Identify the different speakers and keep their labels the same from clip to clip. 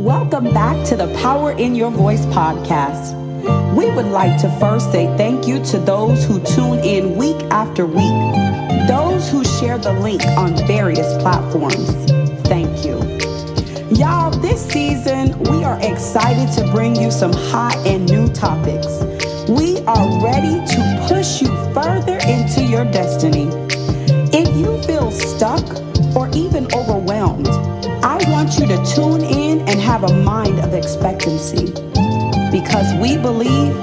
Speaker 1: Welcome back to the Power in Your Voice podcast. We would like to first say thank you to those who tune in week after week, those who share the link on various platforms. Thank you. Y'all, this season we are excited to bring you some hot and new topics. We are ready to push you further into your destiny. If you feel stuck or even overwhelmed, want you to tune in and have a mind of expectancy because we believe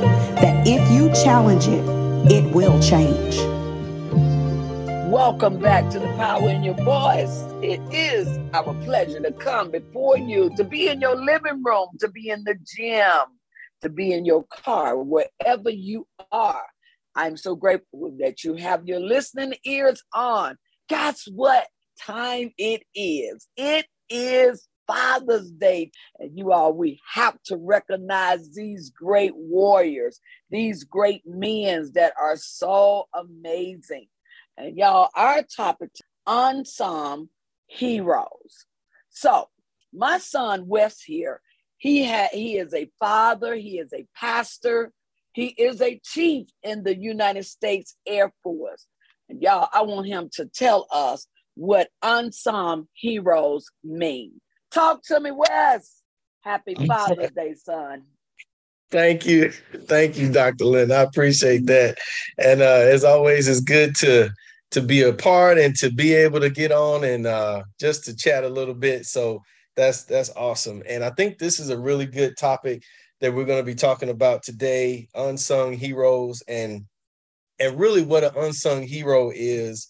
Speaker 1: that if you challenge it, it will change.
Speaker 2: Welcome back to the Power in Your Voice. It is our pleasure to come before you, to be in your living room, to be in the gym, to be in your car, wherever you are. I'm so grateful that you have your listening ears on. Guess what time it is? It is Father's Day. And you all, we have to recognize these great warriors, these great men that are so amazing. And y'all, our topic unsung heroes. So my son Wes here, he had he is a father, he is a pastor, he is a chief in the United States Air Force. And y'all, I want him to tell us what unsung heroes mean. Talk to me, Wes. Happy Father's Day, son.
Speaker 3: Thank you. Thank you, Dr. Lynn. I appreciate that. And uh, as always, it's good to to be a part and to be able to get on and uh, just to chat a little bit. So that's that's awesome. And I think this is a really good topic that we're going to be talking about today: unsung heroes and and really what an unsung hero is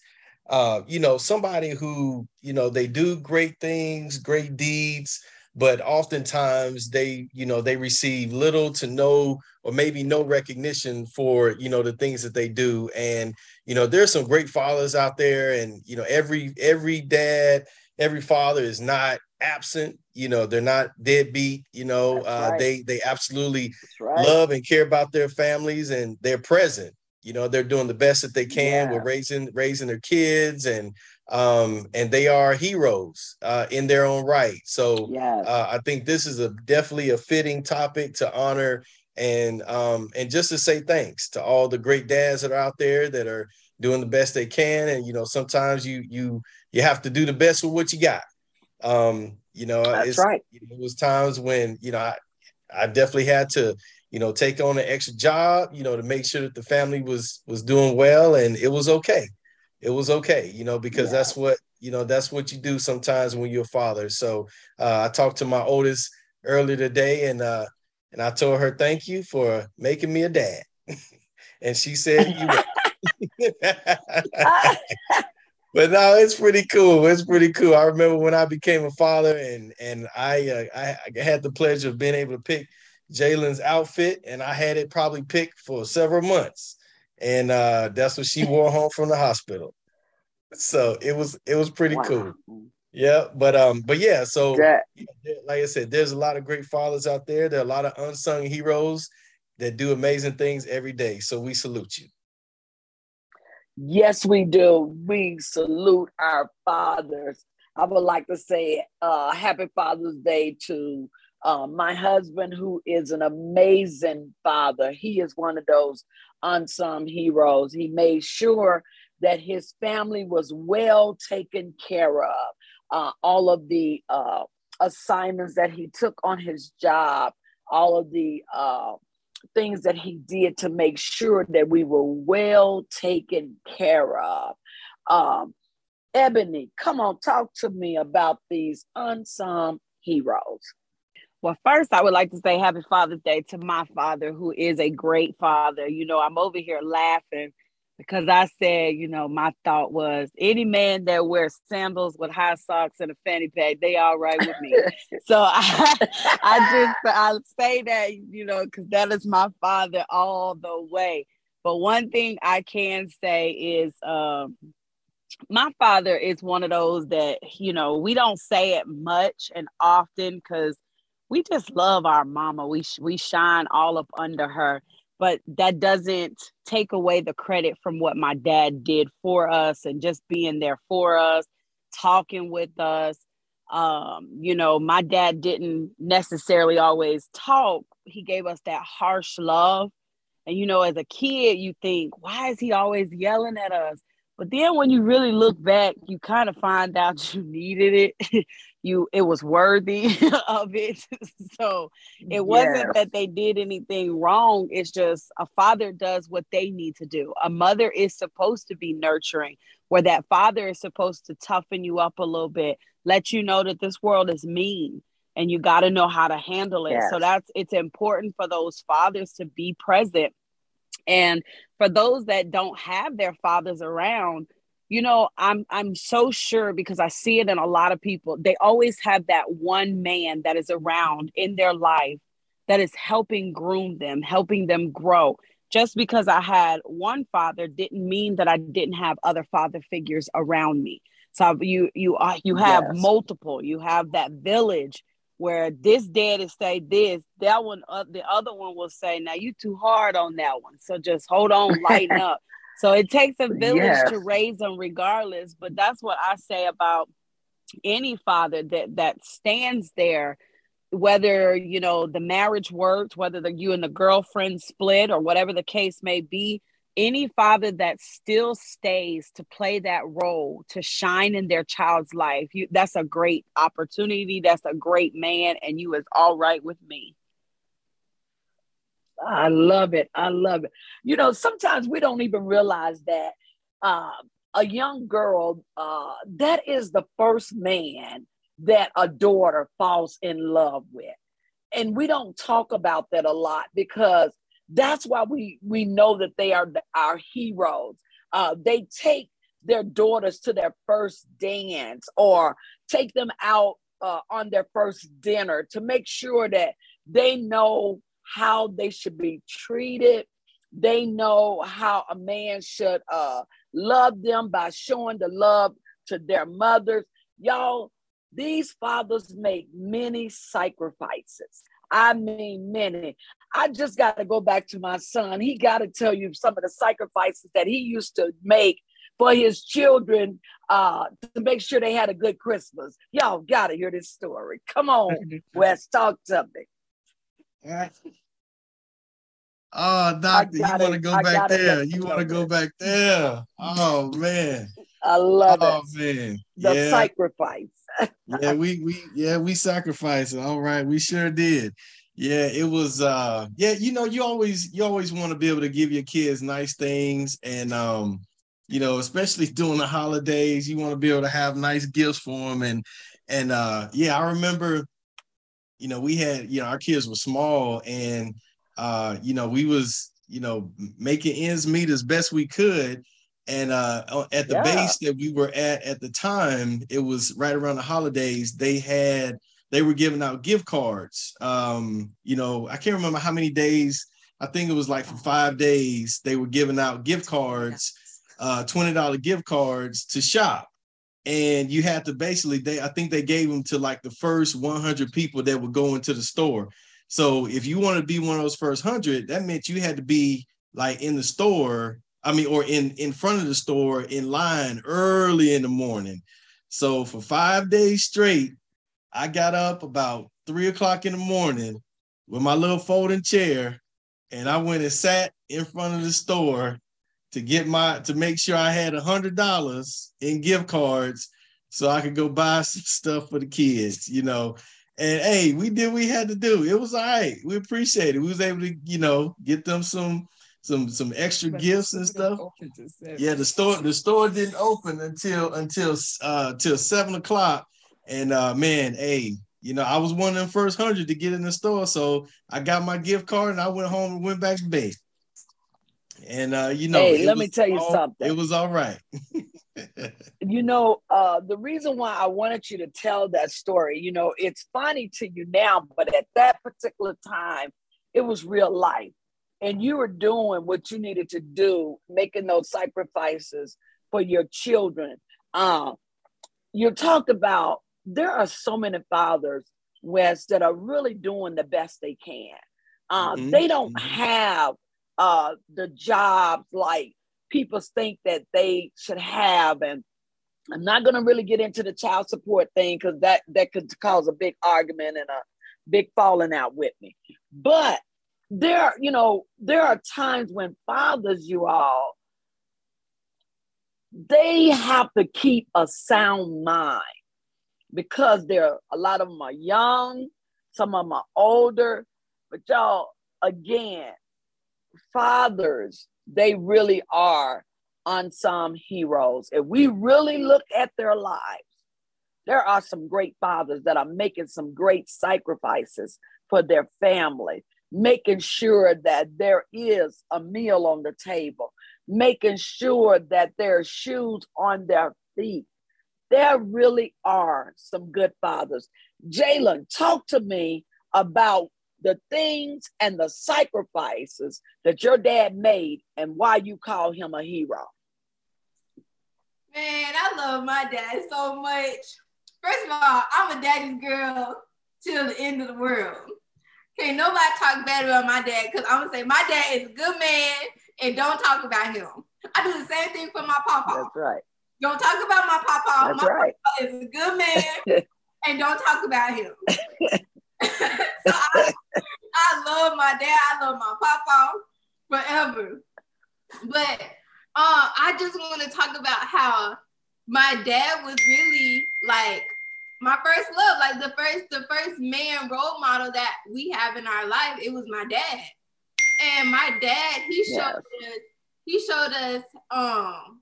Speaker 3: uh, you know, somebody who, you know, they do great things, great deeds, but oftentimes they, you know, they receive little to no or maybe no recognition for, you know, the things that they do. And, you know, there's some great fathers out there and, you know, every every dad, every father is not absent you know they're not deadbeat you know uh, right. they they absolutely right. love and care about their families and they're present you know they're doing the best that they can yeah. with raising raising their kids and um and they are heroes uh in their own right so yeah. uh, i think this is a definitely a fitting topic to honor and um and just to say thanks to all the great dads that are out there that are doing the best they can and you know sometimes you you you have to do the best with what you got um you know
Speaker 2: that's right
Speaker 3: it was times when you know i i definitely had to you know, take on an extra job, you know, to make sure that the family was was doing well and it was okay. It was okay, you know, because yeah. that's what, you know, that's what you do sometimes when you're a father. So uh, I talked to my oldest earlier today and uh and I told her thank you for making me a dad. and she said you but no, it's pretty cool. It's pretty cool. I remember when I became a father, and and I uh, I, I, had the pleasure of being able to pick Jalen's outfit, and I had it probably picked for several months, and uh, that's what she wore home from the hospital. So it was it was pretty wow. cool. Yeah, but um, but yeah, so like I said, there's a lot of great fathers out there. There are a lot of unsung heroes that do amazing things every day. So we salute you.
Speaker 2: Yes, we do. We salute our fathers. I would like to say uh, happy Father's Day to uh, my husband, who is an amazing father, he is one of those unsung heroes. He made sure that his family was well taken care of. Uh, all of the uh, assignments that he took on his job, all of the uh, things that he did to make sure that we were well taken care of. Um, Ebony, come on, talk to me about these unsung heroes.
Speaker 4: Well, first, I would like to say happy Father's Day to my father, who is a great father. You know, I'm over here laughing because I said, you know, my thought was any man that wears sandals with high socks and a fanny pack, they all right with me. so I, I just I say that, you know, because that is my father all the way. But one thing I can say is um, my father is one of those that, you know, we don't say it much and often because we just love our mama. We we shine all up under her, but that doesn't take away the credit from what my dad did for us and just being there for us, talking with us. Um, you know, my dad didn't necessarily always talk. He gave us that harsh love. And you know, as a kid, you think, why is he always yelling at us? But then when you really look back, you kind of find out you needed it. You it was worthy of it. so it wasn't that they did anything wrong. It's just a father does what they need to do. A mother is supposed to be nurturing, where that father is supposed to toughen you up a little bit, let you know that this world is mean and you got to know how to handle it. Yes. So that's it's important for those fathers to be present. And for those that don't have their fathers around, you know, I'm I'm so sure because I see it in a lot of people. They always have that one man that is around in their life that is helping groom them, helping them grow just because I had one father didn't mean that I didn't have other father figures around me. So you you uh, you have yes. multiple. You have that village where this dad is say this, that one uh, the other one will say, "Now you too hard on that one." So just hold on, lighten up. So it takes a village yes. to raise them, regardless. But that's what I say about any father that that stands there whether you know the marriage worked whether the, you and the girlfriend split or whatever the case may be any father that still stays to play that role to shine in their child's life you, that's a great opportunity that's a great man and you is all right with me
Speaker 2: i love it i love it you know sometimes we don't even realize that uh, a young girl uh, that is the first man that a daughter falls in love with. And we don't talk about that a lot because that's why we we know that they are our heroes. Uh, they take their daughters to their first dance or take them out uh, on their first dinner to make sure that they know how they should be treated. They know how a man should uh, love them by showing the love to their mothers. Y'all, these fathers make many sacrifices. I mean, many. I just got to go back to my son. He got to tell you some of the sacrifices that he used to make for his children uh, to make sure they had a good Christmas. Y'all got to hear this story. Come on, Wes, talk to me.
Speaker 3: Oh, doctor, you want to go back there? You want to go back there? Oh man,
Speaker 2: I love
Speaker 3: oh,
Speaker 2: it.
Speaker 3: Oh man,
Speaker 2: the yeah. sacrifice
Speaker 3: yeah, we we yeah we sacrificed. All right, we sure did. Yeah, it was uh yeah, you know, you always you always want to be able to give your kids nice things and um you know, especially during the holidays, you want to be able to have nice gifts for them and and uh yeah, I remember you know, we had, you know, our kids were small and uh you know, we was, you know, making ends meet as best we could and uh, at the yeah. base that we were at at the time, it was right around the holidays. They had they were giving out gift cards. Um, you know, I can't remember how many days. I think it was like for five days. They were giving out gift cards, uh, twenty dollar gift cards to shop, and you had to basically. They I think they gave them to like the first one hundred people that would go into the store. So if you want to be one of those first hundred, that meant you had to be like in the store I mean, or in in front of the store in line early in the morning. So for five days straight, I got up about three o'clock in the morning with my little folding chair, and I went and sat in front of the store to get my to make sure I had a hundred dollars in gift cards so I could go buy some stuff for the kids, you know. And hey, we did what we had to do. It was all right. We appreciate it. We was able to, you know, get them some some some extra but gifts and stuff. Yeah, the store the store didn't open until until uh till seven o'clock. And uh man, hey, you know, I was one of them first hundred to get in the store. So I got my gift card and I went home and went back to bed. And uh, you know,
Speaker 2: hey, let me tell you
Speaker 3: all,
Speaker 2: something.
Speaker 3: It was all right.
Speaker 2: you know, uh, the reason why I wanted you to tell that story, you know, it's funny to you now, but at that particular time, it was real life and you were doing what you needed to do, making those sacrifices for your children. Um, you talked about there are so many fathers, Wes, that are really doing the best they can. Uh, mm-hmm. They don't mm-hmm. have uh, the jobs like people think that they should have, and I'm not going to really get into the child support thing because that that could cause a big argument and a big falling out with me. But there, are, you know, there are times when fathers, you all, they have to keep a sound mind because there are a lot of them are young, some of them are older, but y'all, again, fathers, they really are unsung heroes. If we really look at their lives, there are some great fathers that are making some great sacrifices for their family, making sure that there is a meal on the table, making sure that there are shoes on their feet. There really are some good fathers. Jalen, talk to me about the things and the sacrifices that your dad made and why you call him a hero.
Speaker 5: Man, I love my dad so much. First of all, I'm a daddy's girl till the end of the world. Can't nobody talk bad about my dad because I'm gonna say my dad is a good man and don't talk about him. I do the same thing for my papa.
Speaker 2: That's right.
Speaker 5: Don't talk about my papa.
Speaker 2: That's
Speaker 5: my
Speaker 2: right.
Speaker 5: papa is a good man and don't talk about him. I love my dad. I love my papa forever. But uh, I just want to talk about how my dad was really like my first love, like the first the first man role model that we have in our life. It was my dad, and my dad he showed yes. us he showed us um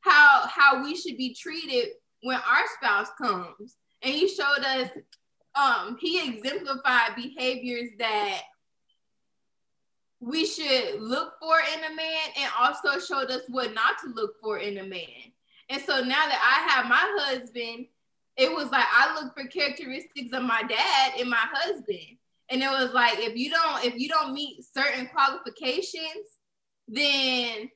Speaker 5: how how we should be treated when our spouse comes, and he showed us um he exemplified behaviors that we should look for in a man and also showed us what not to look for in a man. And so now that I have my husband, it was like I look for characteristics of my dad in my husband. And it was like if you don't if you don't meet certain qualifications, then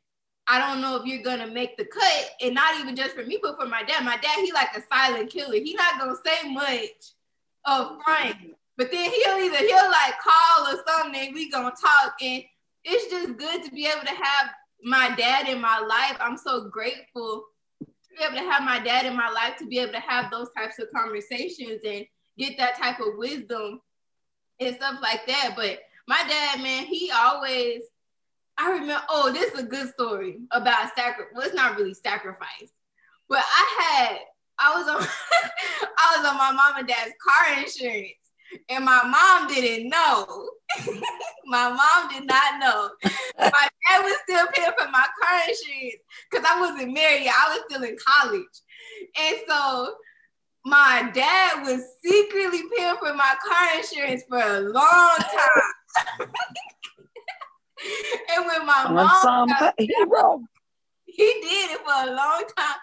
Speaker 5: I don't know if you're gonna make the cut. And not even just for me, but for my dad. My dad, he like a silent killer. He not gonna say much Oh, up front. But then he'll either he'll like call or something, we gonna talk. And it's just good to be able to have my dad in my life. I'm so grateful to be able to have my dad in my life to be able to have those types of conversations and get that type of wisdom and stuff like that. But my dad, man, he always I remember, oh, this is a good story about sacrifice. Well, it's not really sacrifice, but I had, I was on, I was on my mom and dad's car insurance, and my mom didn't know. my mom did not know. my dad was still paying for my car insurance because I wasn't married yet. I was still in college. And so my dad was secretly paying for my car insurance for a long time. and when my mom got, hero. He did it for a long time.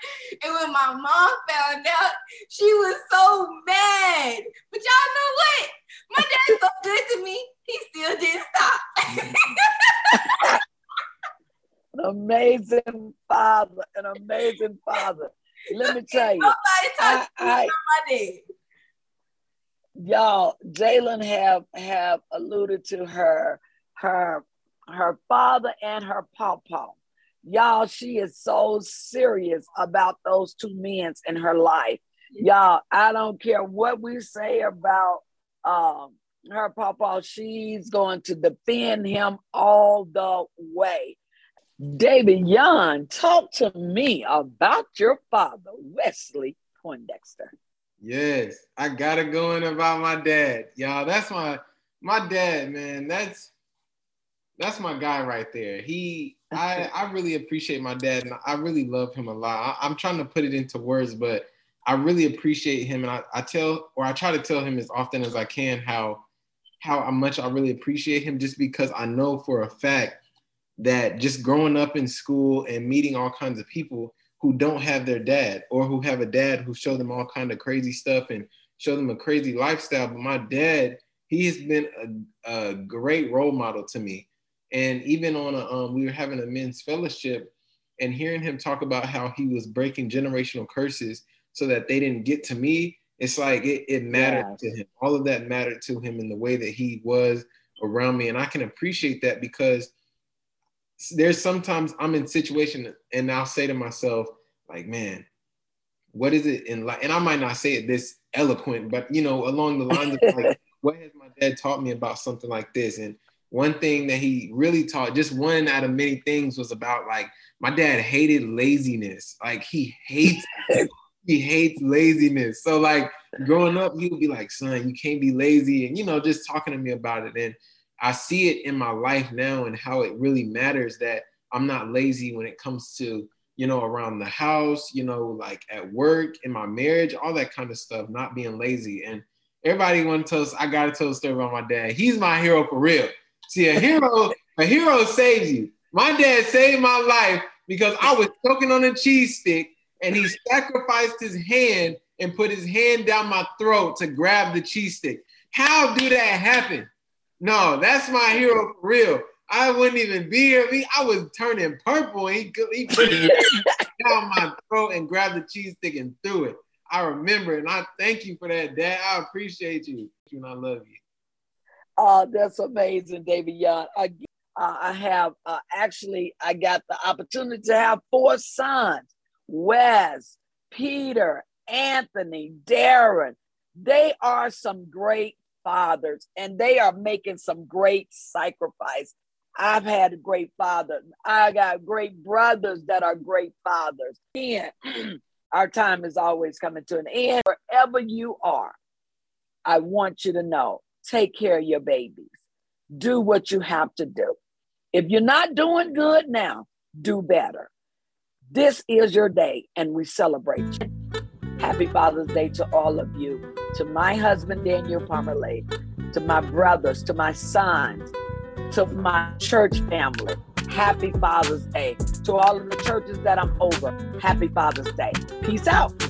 Speaker 5: And when my mom found out, she was so mad. But y'all know what? My dad's so good to me, he still didn't stop.
Speaker 2: an amazing father, an amazing father. Let me tell you.
Speaker 5: Nobody talks I, I.
Speaker 2: Y'all, Jalen have have alluded to her her her father and her papa. Y'all, she is so serious about those two men in her life. Y'all, I don't care what we say about um, her papa, she's going to defend him all the way. David Young, talk to me about your father, Wesley Poindexter.
Speaker 6: Yes, I gotta go in about my dad. Y'all, that's my my dad, man. That's that's my guy right there. He, I, I really appreciate my dad, and I really love him a lot. I, am trying to put it into words, but I really appreciate him, and I, I tell, or I try to tell him as often as I can how, how much I really appreciate him, just because I know for a fact that just growing up in school and meeting all kinds of people who don't have their dad, or who have a dad who show them all kind of crazy stuff and show them a crazy lifestyle, but my dad, he has been a, a great role model to me and even on a, um, we were having a men's fellowship and hearing him talk about how he was breaking generational curses so that they didn't get to me. It's like it, it mattered to him. All of that mattered to him in the way that he was around me. And I can appreciate that because there's sometimes I'm in situation and I'll say to myself, like, man, what is it in life? And I might not say it this eloquent, but you know, along the lines of like, what has my dad taught me about something like this? And one thing that he really taught, just one out of many things, was about like my dad hated laziness. Like he hates he hates laziness. So like growing up, he would be like, son, you can't be lazy. And you know, just talking to me about it. And I see it in my life now and how it really matters that I'm not lazy when it comes to, you know, around the house, you know, like at work, in my marriage, all that kind of stuff, not being lazy. And everybody want to tell us, I gotta tell a story about my dad. He's my hero for real. See, a hero, a hero saves you. My dad saved my life because I was choking on a cheese stick and he sacrificed his hand and put his hand down my throat to grab the cheese stick. How do that happen? No, that's my hero for real. I wouldn't even be here. I was turning purple. he, he put his down my throat and grabbed the cheese stick and threw it. I remember, and I thank you for that, Dad. I appreciate you, and I love you.
Speaker 2: Oh, that's amazing, David Young. I, uh, I have uh, actually I got the opportunity to have four sons: Wes, Peter, Anthony, Darren. They are some great fathers, and they are making some great sacrifice. I've had a great father. I got great brothers that are great fathers. And our time is always coming to an end. Wherever you are, I want you to know take care of your babies. Do what you have to do. If you're not doing good now, do better. This is your day, and we celebrate you. Happy Father's Day to all of you, to my husband, Daniel Pomerley, to my brothers, to my sons, to my church family. Happy Father's Day. To all of the churches that I'm over, happy Father's Day. Peace out.